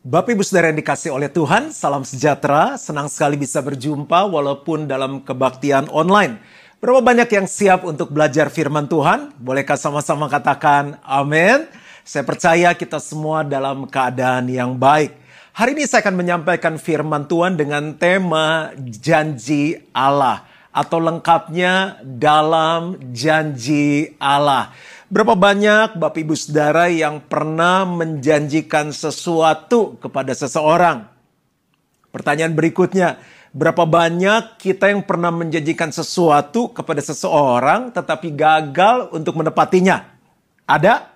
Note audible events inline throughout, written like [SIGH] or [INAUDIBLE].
Bapak Ibu Saudara yang dikasih oleh Tuhan, salam sejahtera. Senang sekali bisa berjumpa walaupun dalam kebaktian online. Berapa banyak yang siap untuk belajar firman Tuhan? Bolehkah sama-sama katakan amin? Saya percaya kita semua dalam keadaan yang baik. Hari ini saya akan menyampaikan firman Tuhan dengan tema janji Allah atau lengkapnya dalam janji Allah. Berapa banyak Bapak Ibu Saudara yang pernah menjanjikan sesuatu kepada seseorang? Pertanyaan berikutnya, berapa banyak kita yang pernah menjanjikan sesuatu kepada seseorang tetapi gagal untuk menepatinya? Ada?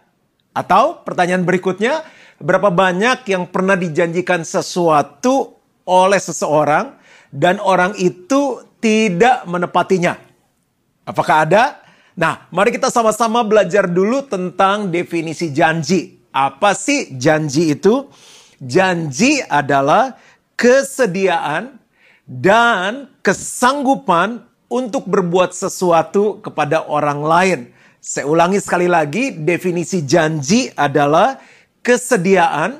Atau pertanyaan berikutnya, berapa banyak yang pernah dijanjikan sesuatu oleh seseorang dan orang itu tidak menepatinya? Apakah ada? Nah, mari kita sama-sama belajar dulu tentang definisi janji. Apa sih janji itu? Janji adalah kesediaan dan kesanggupan untuk berbuat sesuatu kepada orang lain. Saya ulangi sekali lagi, definisi janji adalah kesediaan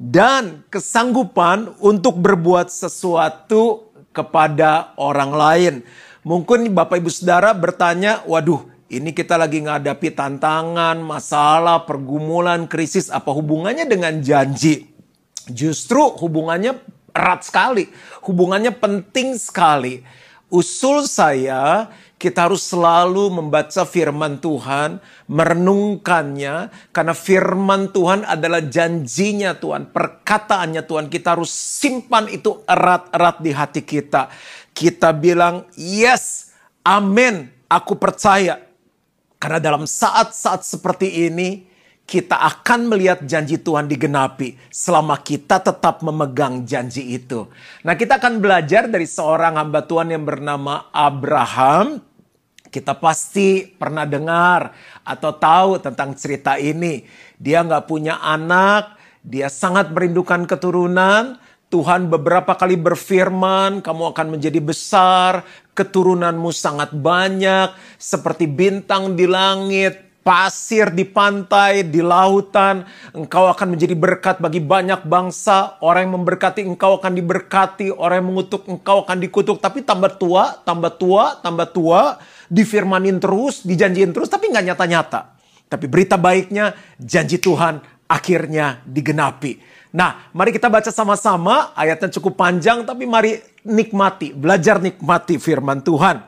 dan kesanggupan untuk berbuat sesuatu kepada orang lain. Mungkin Bapak Ibu Saudara bertanya, waduh ini kita lagi ngadapi tantangan, masalah, pergumulan, krisis, apa hubungannya dengan janji? Justru hubungannya erat sekali, hubungannya penting sekali. Usul saya, kita harus selalu membaca firman Tuhan, merenungkannya, karena firman Tuhan adalah janjinya Tuhan, perkataannya Tuhan. Kita harus simpan itu erat-erat di hati kita. Kita bilang, yes, amin, aku percaya. Karena dalam saat-saat seperti ini, kita akan melihat janji Tuhan digenapi selama kita tetap memegang janji itu. Nah, kita akan belajar dari seorang hamba Tuhan yang bernama Abraham. Kita pasti pernah dengar atau tahu tentang cerita ini. Dia nggak punya anak, dia sangat merindukan keturunan, Tuhan beberapa kali berfirman, kamu akan menjadi besar, keturunanmu sangat banyak, seperti bintang di langit, pasir di pantai, di lautan. Engkau akan menjadi berkat bagi banyak bangsa. Orang yang memberkati engkau akan diberkati, orang yang mengutuk engkau akan dikutuk. Tapi tambah tua, tambah tua, tambah tua, difirmanin terus, dijanjiin terus, tapi nggak nyata-nyata. Tapi berita baiknya, janji Tuhan akhirnya digenapi. Nah, mari kita baca sama-sama. Ayatnya cukup panjang, tapi mari nikmati, belajar nikmati firman Tuhan.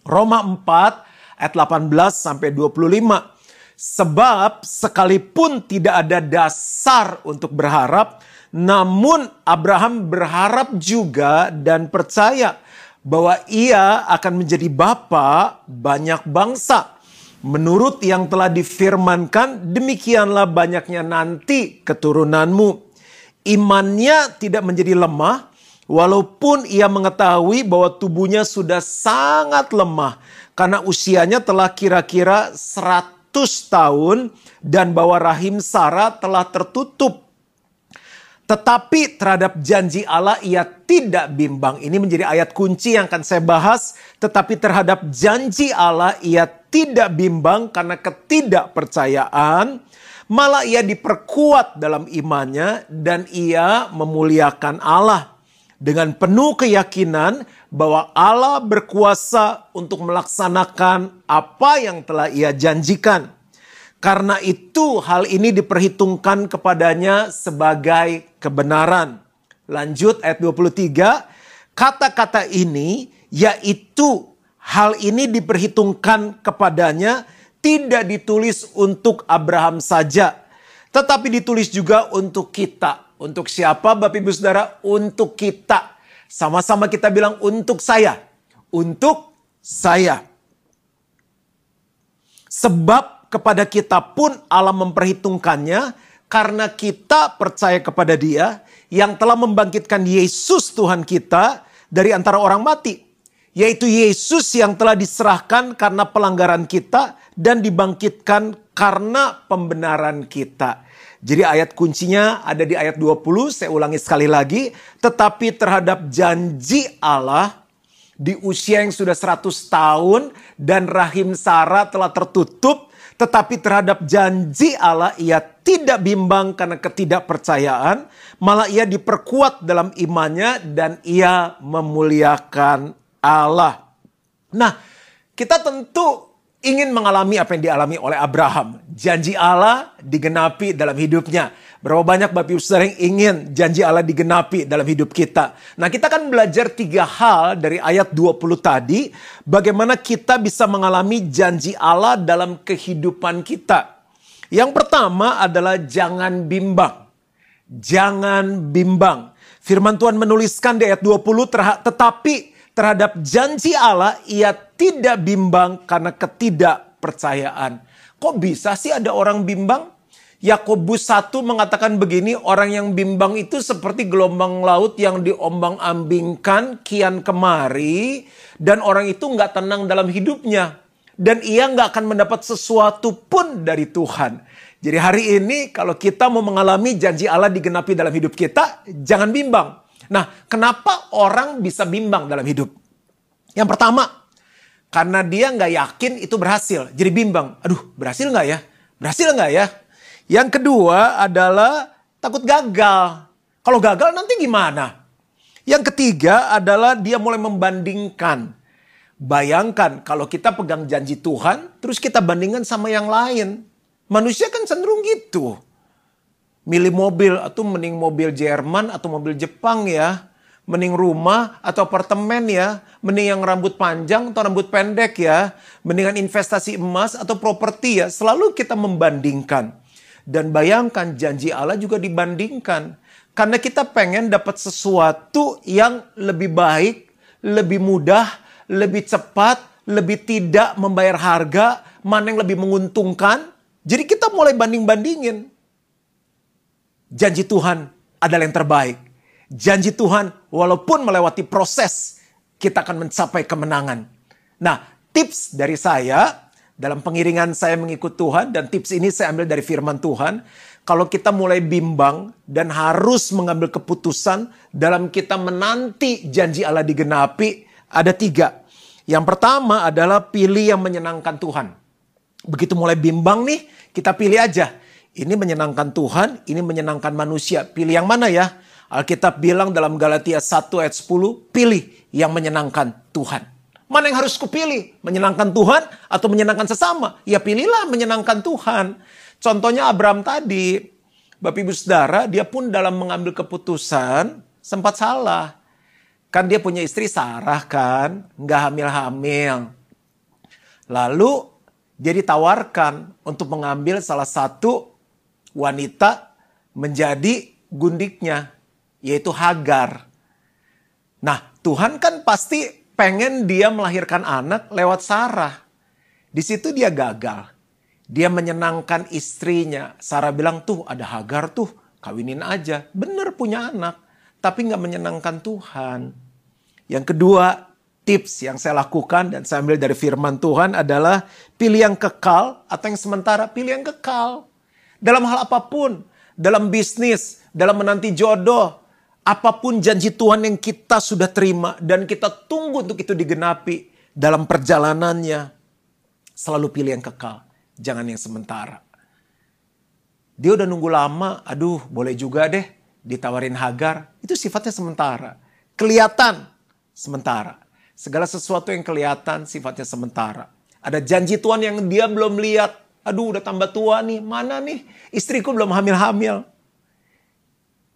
Roma 4 ayat 18 sampai 25. Sebab sekalipun tidak ada dasar untuk berharap, namun Abraham berharap juga dan percaya bahwa ia akan menjadi bapa banyak bangsa Menurut yang telah difirmankan, demikianlah banyaknya nanti keturunanmu. Imannya tidak menjadi lemah, walaupun ia mengetahui bahwa tubuhnya sudah sangat lemah, karena usianya telah kira-kira 100 tahun, dan bahwa rahim Sarah telah tertutup. Tetapi terhadap janji Allah ia tidak bimbang. Ini menjadi ayat kunci yang akan saya bahas. Tetapi terhadap janji Allah ia tidak bimbang karena ketidakpercayaan, malah ia diperkuat dalam imannya dan ia memuliakan Allah dengan penuh keyakinan bahwa Allah berkuasa untuk melaksanakan apa yang telah ia janjikan. Karena itu hal ini diperhitungkan kepadanya sebagai kebenaran. Lanjut ayat 23, kata-kata ini yaitu hal ini diperhitungkan kepadanya tidak ditulis untuk Abraham saja, tetapi ditulis juga untuk kita. Untuk siapa Bapak Ibu Saudara? Untuk kita. Sama-sama kita bilang untuk saya. Untuk saya. Sebab kepada kita pun Allah memperhitungkannya karena kita percaya kepada dia yang telah membangkitkan Yesus Tuhan kita dari antara orang mati yaitu Yesus yang telah diserahkan karena pelanggaran kita dan dibangkitkan karena pembenaran kita. Jadi ayat kuncinya ada di ayat 20, saya ulangi sekali lagi. Tetapi terhadap janji Allah di usia yang sudah 100 tahun dan rahim Sarah telah tertutup. Tetapi terhadap janji Allah ia tidak bimbang karena ketidakpercayaan, malah ia diperkuat dalam imannya dan ia memuliakan Allah. Nah, kita tentu ingin mengalami apa yang dialami oleh Abraham. Janji Allah digenapi dalam hidupnya. Berapa banyak Bapak Ibu sering ingin janji Allah digenapi dalam hidup kita. Nah kita akan belajar tiga hal dari ayat 20 tadi. Bagaimana kita bisa mengalami janji Allah dalam kehidupan kita. Yang pertama adalah jangan bimbang. Jangan bimbang. Firman Tuhan menuliskan di ayat 20 tetapi terhadap janji Allah ia tidak bimbang karena ketidakpercayaan. Kok bisa sih ada orang bimbang? Yakobus 1 mengatakan begini, orang yang bimbang itu seperti gelombang laut yang diombang-ambingkan kian kemari dan orang itu nggak tenang dalam hidupnya dan ia nggak akan mendapat sesuatu pun dari Tuhan. Jadi hari ini kalau kita mau mengalami janji Allah digenapi dalam hidup kita, jangan bimbang. Nah, kenapa orang bisa bimbang dalam hidup? Yang pertama, karena dia nggak yakin itu berhasil, jadi bimbang. Aduh, berhasil nggak ya? Berhasil nggak ya? Yang kedua adalah takut gagal. Kalau gagal nanti gimana? Yang ketiga adalah dia mulai membandingkan. Bayangkan kalau kita pegang janji Tuhan, terus kita bandingkan sama yang lain. Manusia kan cenderung gitu. Milih mobil atau mending mobil Jerman atau mobil Jepang ya. Mending rumah atau apartemen ya. Mending yang rambut panjang atau rambut pendek ya. Mendingan investasi emas atau properti ya. Selalu kita membandingkan. Dan bayangkan janji Allah juga dibandingkan. Karena kita pengen dapat sesuatu yang lebih baik, lebih mudah, lebih cepat, lebih tidak membayar harga, mana yang lebih menguntungkan. Jadi kita mulai banding-bandingin. Janji Tuhan adalah yang terbaik. Janji Tuhan walaupun melewati proses, kita akan mencapai kemenangan. Nah, tips dari saya dalam pengiringan saya mengikut Tuhan dan tips ini saya ambil dari firman Tuhan. Kalau kita mulai bimbang dan harus mengambil keputusan dalam kita menanti janji Allah digenapi, ada tiga. Yang pertama adalah pilih yang menyenangkan Tuhan. Begitu mulai bimbang nih, kita pilih aja. Ini menyenangkan Tuhan, ini menyenangkan manusia. Pilih yang mana ya? Alkitab bilang dalam Galatia 1 ayat 10, pilih yang menyenangkan Tuhan. Mana yang harus kupilih? Menyenangkan Tuhan atau menyenangkan sesama? Ya pilihlah menyenangkan Tuhan. Contohnya Abraham tadi. Bapak Ibu Saudara, dia pun dalam mengambil keputusan sempat salah. Kan dia punya istri Sarah kan, nggak hamil-hamil. Lalu dia ditawarkan untuk mengambil salah satu wanita menjadi gundiknya, yaitu Hagar. Nah, Tuhan kan pasti pengen dia melahirkan anak lewat Sarah. Di situ dia gagal. Dia menyenangkan istrinya. Sarah bilang tuh ada Hagar tuh kawinin aja. Bener punya anak. Tapi nggak menyenangkan Tuhan. Yang kedua tips yang saya lakukan dan saya ambil dari firman Tuhan adalah pilih yang kekal atau yang sementara. Pilih yang kekal. Dalam hal apa pun. Dalam bisnis, dalam menanti jodoh, apa pun janji Tuhan yang kita sudah terima dan kita tunggu untuk itu digenapi dalam perjalanannya, selalu pilih yang kekal, jangan yang sementara. Dia udah nunggu lama, aduh boleh juga deh ditawarin Hagar, itu sifatnya sementara. Kelihatan sementara. Segala sesuatu yang kelihatan sifatnya sementara. Ada janji Tuhan yang dia belum lihat. Aduh udah tambah tua nih, mana nih? Istriku belum hamil-hamil.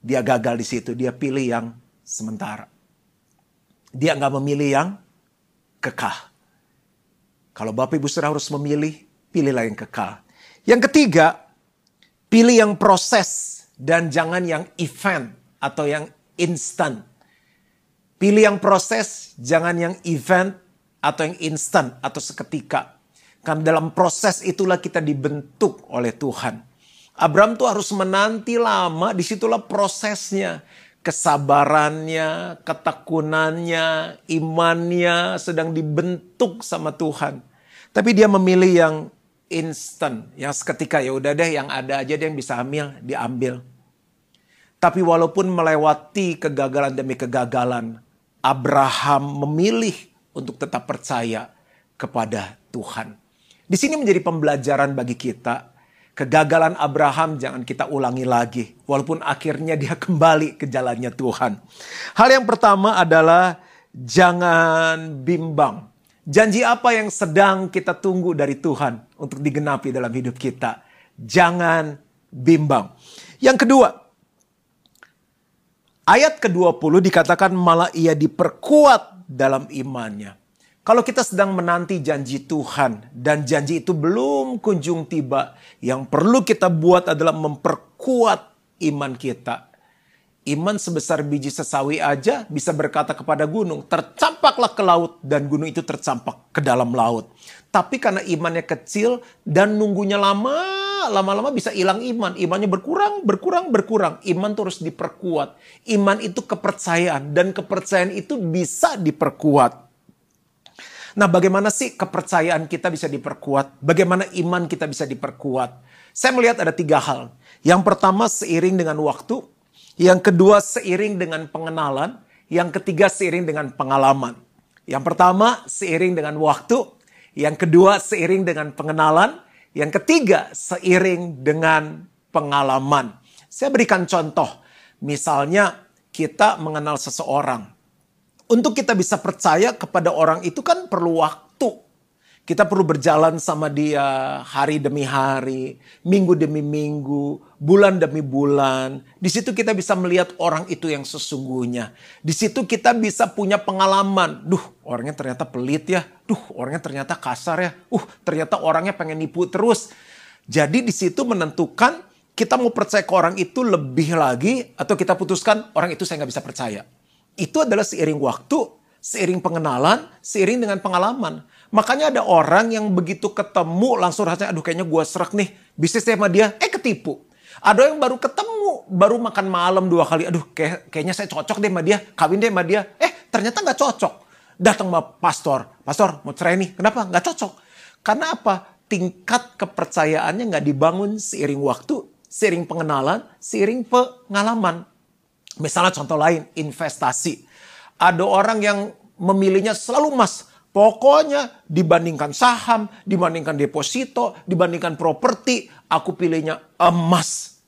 Dia gagal di situ, dia pilih yang sementara. Dia nggak memilih yang kekal. Kalau Bapak Ibu Saudara harus memilih, pilihlah yang kekal. Yang ketiga, pilih yang proses dan jangan yang event atau yang instan. Pilih yang proses, jangan yang event atau yang instan atau seketika. Karena dalam proses itulah kita dibentuk oleh Tuhan. Abraham tuh harus menanti lama, di situlah prosesnya. Kesabarannya, ketekunannya, imannya sedang dibentuk sama Tuhan. Tapi dia memilih yang instan, yang seketika ya udah deh yang ada aja deh yang bisa hamil, diambil. Tapi walaupun melewati kegagalan demi kegagalan, Abraham memilih untuk tetap percaya kepada Tuhan. Di sini menjadi pembelajaran bagi kita. Kegagalan Abraham jangan kita ulangi lagi. Walaupun akhirnya dia [LAUGHS] kembali ke jalannya Tuhan. Hal yang pertama adalah jangan bimbang. Janji apa yang sedang kita tunggu dari Tuhan untuk digenapi dalam hidup kita? Jangan bimbang. Yang kedua, ayat ke-20 dikatakan malah ia diperkuat dalam imannya. Kalau kita sedang menanti janji Tuhan dan janji itu belum kunjung tiba, yang perlu kita buat adalah memperkuat iman kita. Iman sebesar biji sesawi aja bisa berkata kepada gunung, tercampaklah ke laut dan gunung itu tercampak ke dalam laut. Tapi karena imannya kecil dan nunggunya lama, lama-lama bisa hilang iman. Imannya berkurang, berkurang, berkurang. Iman terus diperkuat. Iman itu kepercayaan dan kepercayaan itu bisa diperkuat. Nah, bagaimana sih kepercayaan kita bisa diperkuat? Bagaimana iman kita bisa diperkuat? Saya melihat ada tiga hal. Yang pertama, seiring dengan waktu. Yang kedua, seiring dengan pengenalan. Yang ketiga, seiring dengan pengalaman. Yang pertama, seiring dengan waktu. Yang kedua, seiring dengan pengenalan. Yang ketiga, seiring dengan pengalaman. Saya berikan contoh. Misalnya, kita mengenal seseorang untuk kita bisa percaya kepada orang itu kan perlu waktu. Kita perlu berjalan sama dia hari demi hari, minggu demi minggu, bulan demi bulan. Di situ kita bisa melihat orang itu yang sesungguhnya. Di situ kita bisa punya pengalaman. Duh, orangnya ternyata pelit ya. Duh, orangnya ternyata kasar ya. Uh, ternyata orangnya pengen nipu terus. Jadi di situ menentukan kita mau percaya ke orang itu lebih lagi atau kita putuskan orang itu saya nggak bisa percaya itu adalah seiring waktu, seiring pengenalan, seiring dengan pengalaman. Makanya ada orang yang begitu ketemu langsung rasanya, aduh kayaknya gue serak nih, bisnis sama dia, eh ketipu. Ada yang baru ketemu, baru makan malam dua kali, aduh kayak, kayaknya saya cocok deh sama dia, kawin deh sama dia. Eh ternyata nggak cocok. Datang sama pastor, pastor mau cerai nih, kenapa? Nggak cocok. Karena apa? Tingkat kepercayaannya nggak dibangun seiring waktu, seiring pengenalan, seiring pengalaman. Misalnya contoh lain, investasi. Ada orang yang memilihnya selalu emas. Pokoknya dibandingkan saham, dibandingkan deposito, dibandingkan properti, aku pilihnya emas.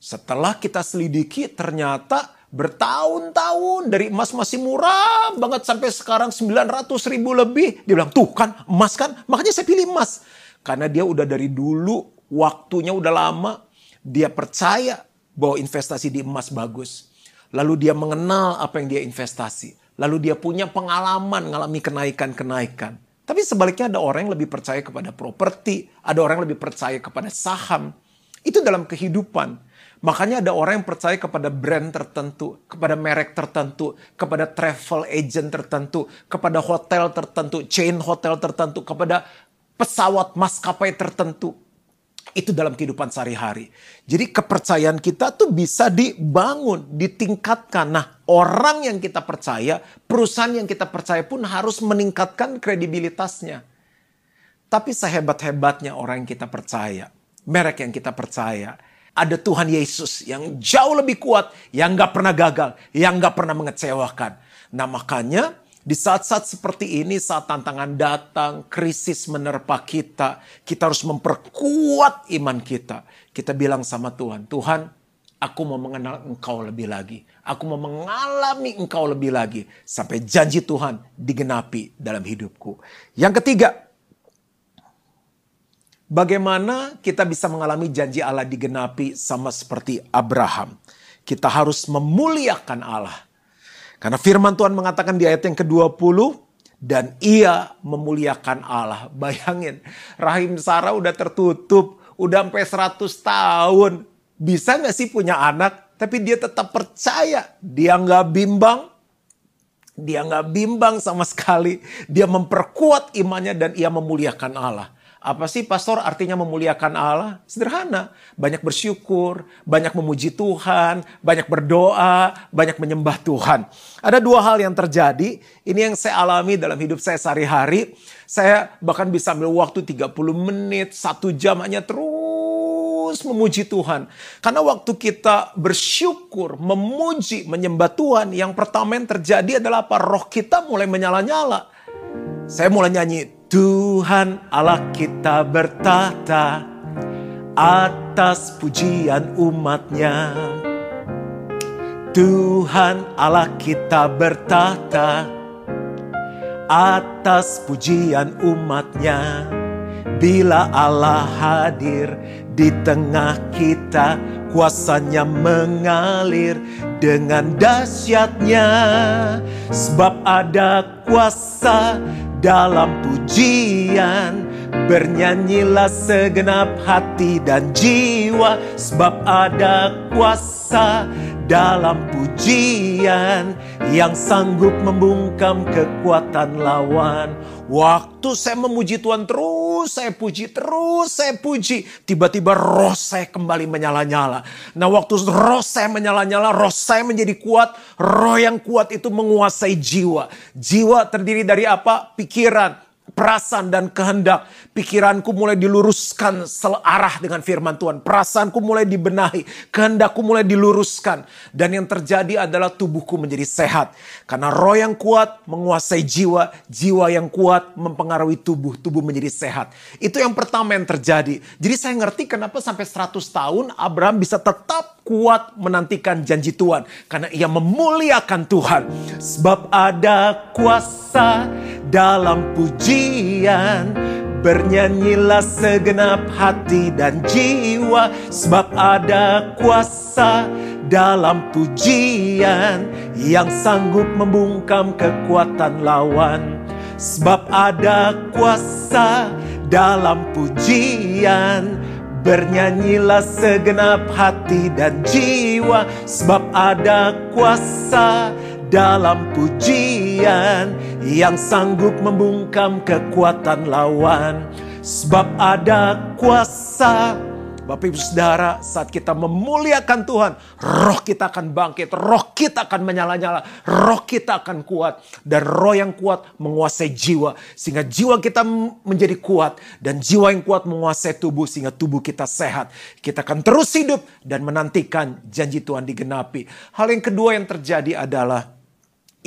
Setelah kita selidiki ternyata bertahun-tahun dari emas masih murah banget sampai sekarang 900 ribu lebih. Dia bilang tuh kan emas kan makanya saya pilih emas. Karena dia udah dari dulu waktunya udah lama dia percaya bahwa investasi di emas bagus. Lalu dia mengenal apa yang dia investasi. Lalu dia punya pengalaman mengalami kenaikan-kenaikan. Tapi sebaliknya ada orang yang lebih percaya kepada properti, ada orang yang lebih percaya kepada saham. Itu dalam kehidupan. Makanya ada orang yang percaya kepada brand tertentu, kepada merek tertentu, kepada travel agent tertentu, kepada hotel tertentu, chain hotel tertentu, kepada pesawat maskapai tertentu. Itu dalam kehidupan sehari-hari. Jadi kepercayaan kita tuh bisa dibangun, ditingkatkan. Nah orang yang kita percaya, perusahaan yang kita percaya pun harus meningkatkan kredibilitasnya. Tapi sehebat-hebatnya orang yang kita percaya, merek yang kita percaya, ada Tuhan Yesus yang jauh lebih kuat, yang gak pernah gagal, yang gak pernah mengecewakan. Nah makanya di saat-saat seperti ini, saat tantangan datang, krisis menerpa kita, kita harus memperkuat iman kita. Kita bilang sama Tuhan, Tuhan, aku mau mengenal Engkau lebih lagi. Aku mau mengalami Engkau lebih lagi. Sampai janji Tuhan digenapi dalam hidupku. Yang ketiga, bagaimana kita bisa mengalami janji Allah digenapi sama seperti Abraham. Kita harus memuliakan Allah. Karena firman Tuhan mengatakan di ayat yang ke-20, dan ia memuliakan Allah. [LAUGHS] Bayangin, rahim Sarah udah tertutup, udah sampai 100 tahun. Bisa gak sih punya anak? Tapi dia tetap percaya, dia nggak bimbang, dia nggak bimbang sama sekali. Dia memperkuat imannya dan ia memuliakan Allah. Apa sih pastor artinya memuliakan Allah? Sederhana. Banyak bersyukur, banyak memuji Tuhan, banyak berdoa, banyak menyembah Tuhan. Ada dua hal yang terjadi. Ini yang saya alami dalam hidup saya sehari-hari. Saya bahkan bisa ambil waktu 30 menit, satu jam hanya terus memuji Tuhan. Karena waktu kita bersyukur, memuji, menyembah Tuhan, yang pertama yang terjadi adalah apa? Roh kita mulai menyala-nyala. Saya mulai nyanyi Tuhan Allah kita bertata atas pujian umatnya. Tuhan Allah kita bertata atas pujian umatnya. Bila Allah hadir di tengah kita, kuasanya mengalir dengan dahsyatnya. Sebab ada kuasa dalam pujian Bernyanyilah segenap hati dan jiwa Sebab ada kuasa dalam pujian Yang sanggup membungkam kekuatan lawan Waktu saya memuji Tuhan terus saya puji, terus saya puji. Tiba-tiba roh saya kembali menyala-nyala. Nah waktu roh saya menyala-nyala, roh saya menjadi kuat. Roh yang kuat itu menguasai jiwa. Jiwa terdiri dari apa? Pikiran, perasaan dan kehendak. Pikiranku mulai diluruskan searah dengan firman Tuhan. Perasaanku mulai dibenahi. Kehendakku mulai diluruskan. Dan yang terjadi adalah tubuhku menjadi sehat. Karena roh yang kuat menguasai jiwa. Jiwa yang kuat mempengaruhi tubuh. Tubuh menjadi sehat. Itu yang pertama yang terjadi. Jadi saya ngerti kenapa sampai 100 tahun Abraham bisa tetap kuat menantikan janji Tuhan. Karena ia memuliakan Tuhan. Sebab ada kuasa dalam pujian. Bernyanyilah segenap hati dan jiwa Sebab ada kuasa dalam pujian Yang sanggup membungkam kekuatan lawan. Sebab ada kuasa dalam pujian. Bernyanyilah segenap hati dan jiwa Sebab ada kuasa dalam pujian yang sanggup membungkam kekuatan lawan. Sebab ada kuasa Bapak Ibu Saudara, saat kita memuliakan Tuhan, roh kita akan bangkit, roh kita akan menyala-nyala, roh kita akan kuat. Dan roh yang kuat menguasai jiwa, sehingga jiwa kita menjadi kuat. Dan jiwa yang kuat menguasai tubuh, sehingga tubuh kita sehat. Kita akan terus hidup dan menantikan janji Tuhan digenapi. Hal yang kedua yang terjadi adalah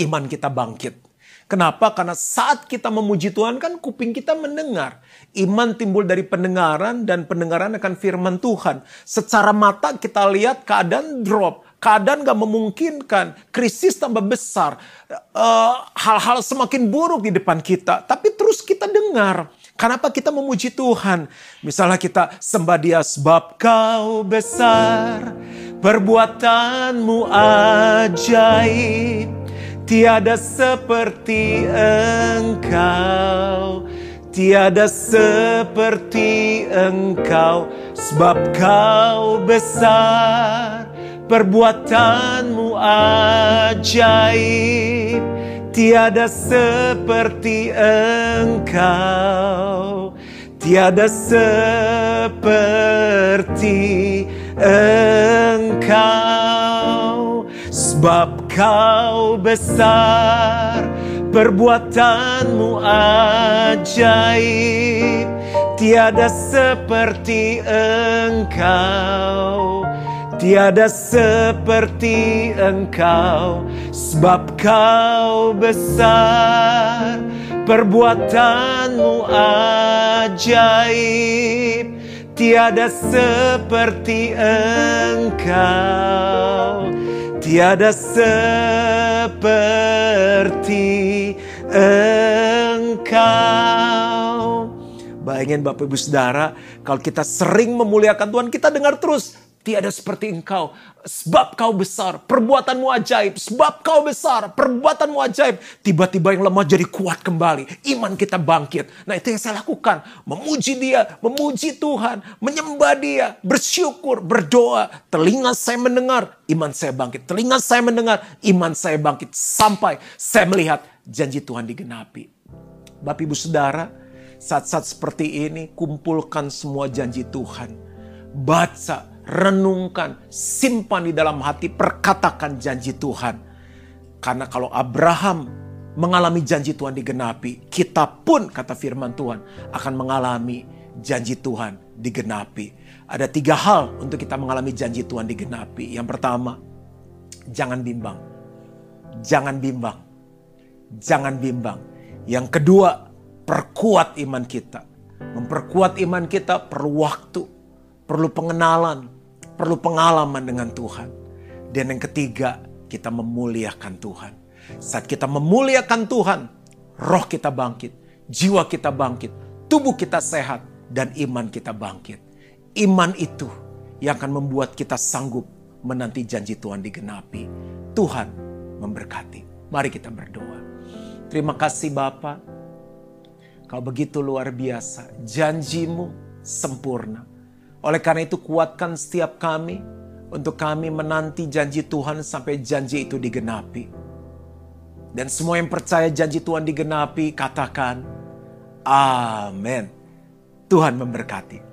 iman kita bangkit. Kenapa? Karena saat kita memuji Tuhan kan kuping kita mendengar. Iman timbul dari pendengaran dan pendengaran akan firman Tuhan. Secara mata kita lihat keadaan drop. Keadaan gak memungkinkan. Krisis tambah besar. Eh, hal-hal uh, semakin buruk di depan kita. Tapi terus kita dengar. Kenapa kita memuji Tuhan? Misalnya kita sembah dia sebab kau besar. Perbuatanmu ajaib Tiada seperti engkau. Tiada seperti engkau. Sebab kau besar. Perbuatanmu ajaib. Tiada seperti engkau. Tiada seperti engkau. Sebab Kau besar, perbuatanmu ajaib, tiada seperti engkau. Tiada seperti engkau, sebab kau besar, perbuatanmu ajaib, tiada seperti engkau tiada seperti engkau. Bayangin Bapak Ibu Saudara, kalau kita sering memuliakan Tuhan, kita dengar terus, Tiada seperti engkau, sebab kau besar, perbuatanmu ajaib, sebab kau besar, perbuatanmu ajaib. Tiba-tiba yang lemah jadi kuat kembali, iman kita bangkit. Nah itu yang saya lakukan, memuji dia, memuji Tuhan, menyembah dia, bersyukur, berdoa. Telinga saya mendengar, iman saya bangkit. Telinga saya mendengar, iman saya bangkit. Sampai saya melihat janji Tuhan digenapi. Bapak ibu saudara, saat-saat seperti ini kumpulkan semua janji Tuhan. Baca, renungkan, simpan di dalam hati, perkatakan janji Tuhan. Karena kalau Abraham mengalami janji Tuhan digenapi, kita pun kata firman Tuhan akan mengalami janji Tuhan digenapi. Ada tiga hal untuk kita mengalami janji Tuhan digenapi. Yang pertama, jangan bimbang. Jangan bimbang. Jangan bimbang. Yang kedua, Perkuat iman kita. Memperkuat iman kita perlu waktu, perlu pengenalan, perlu pengalaman dengan Tuhan. Dan yang ketiga, kita memuliakan Tuhan. Saat kita memuliakan Tuhan, roh kita bangkit, jiwa kita bangkit, tubuh kita sehat, dan iman kita bangkit. Iman itu yang akan membuat kita sanggup menanti janji Tuhan digenapi. Tuhan memberkati. Mari kita berdoa. Terima kasih Bapak. Kau begitu luar biasa. Janjimu sempurna. Oleh karena itu kuatkan setiap kami untuk kami menanti janji Tuhan sampai janji itu digenapi. Dan semua yang percaya janji Tuhan digenapi, katakan, Amin. Tuhan memberkati.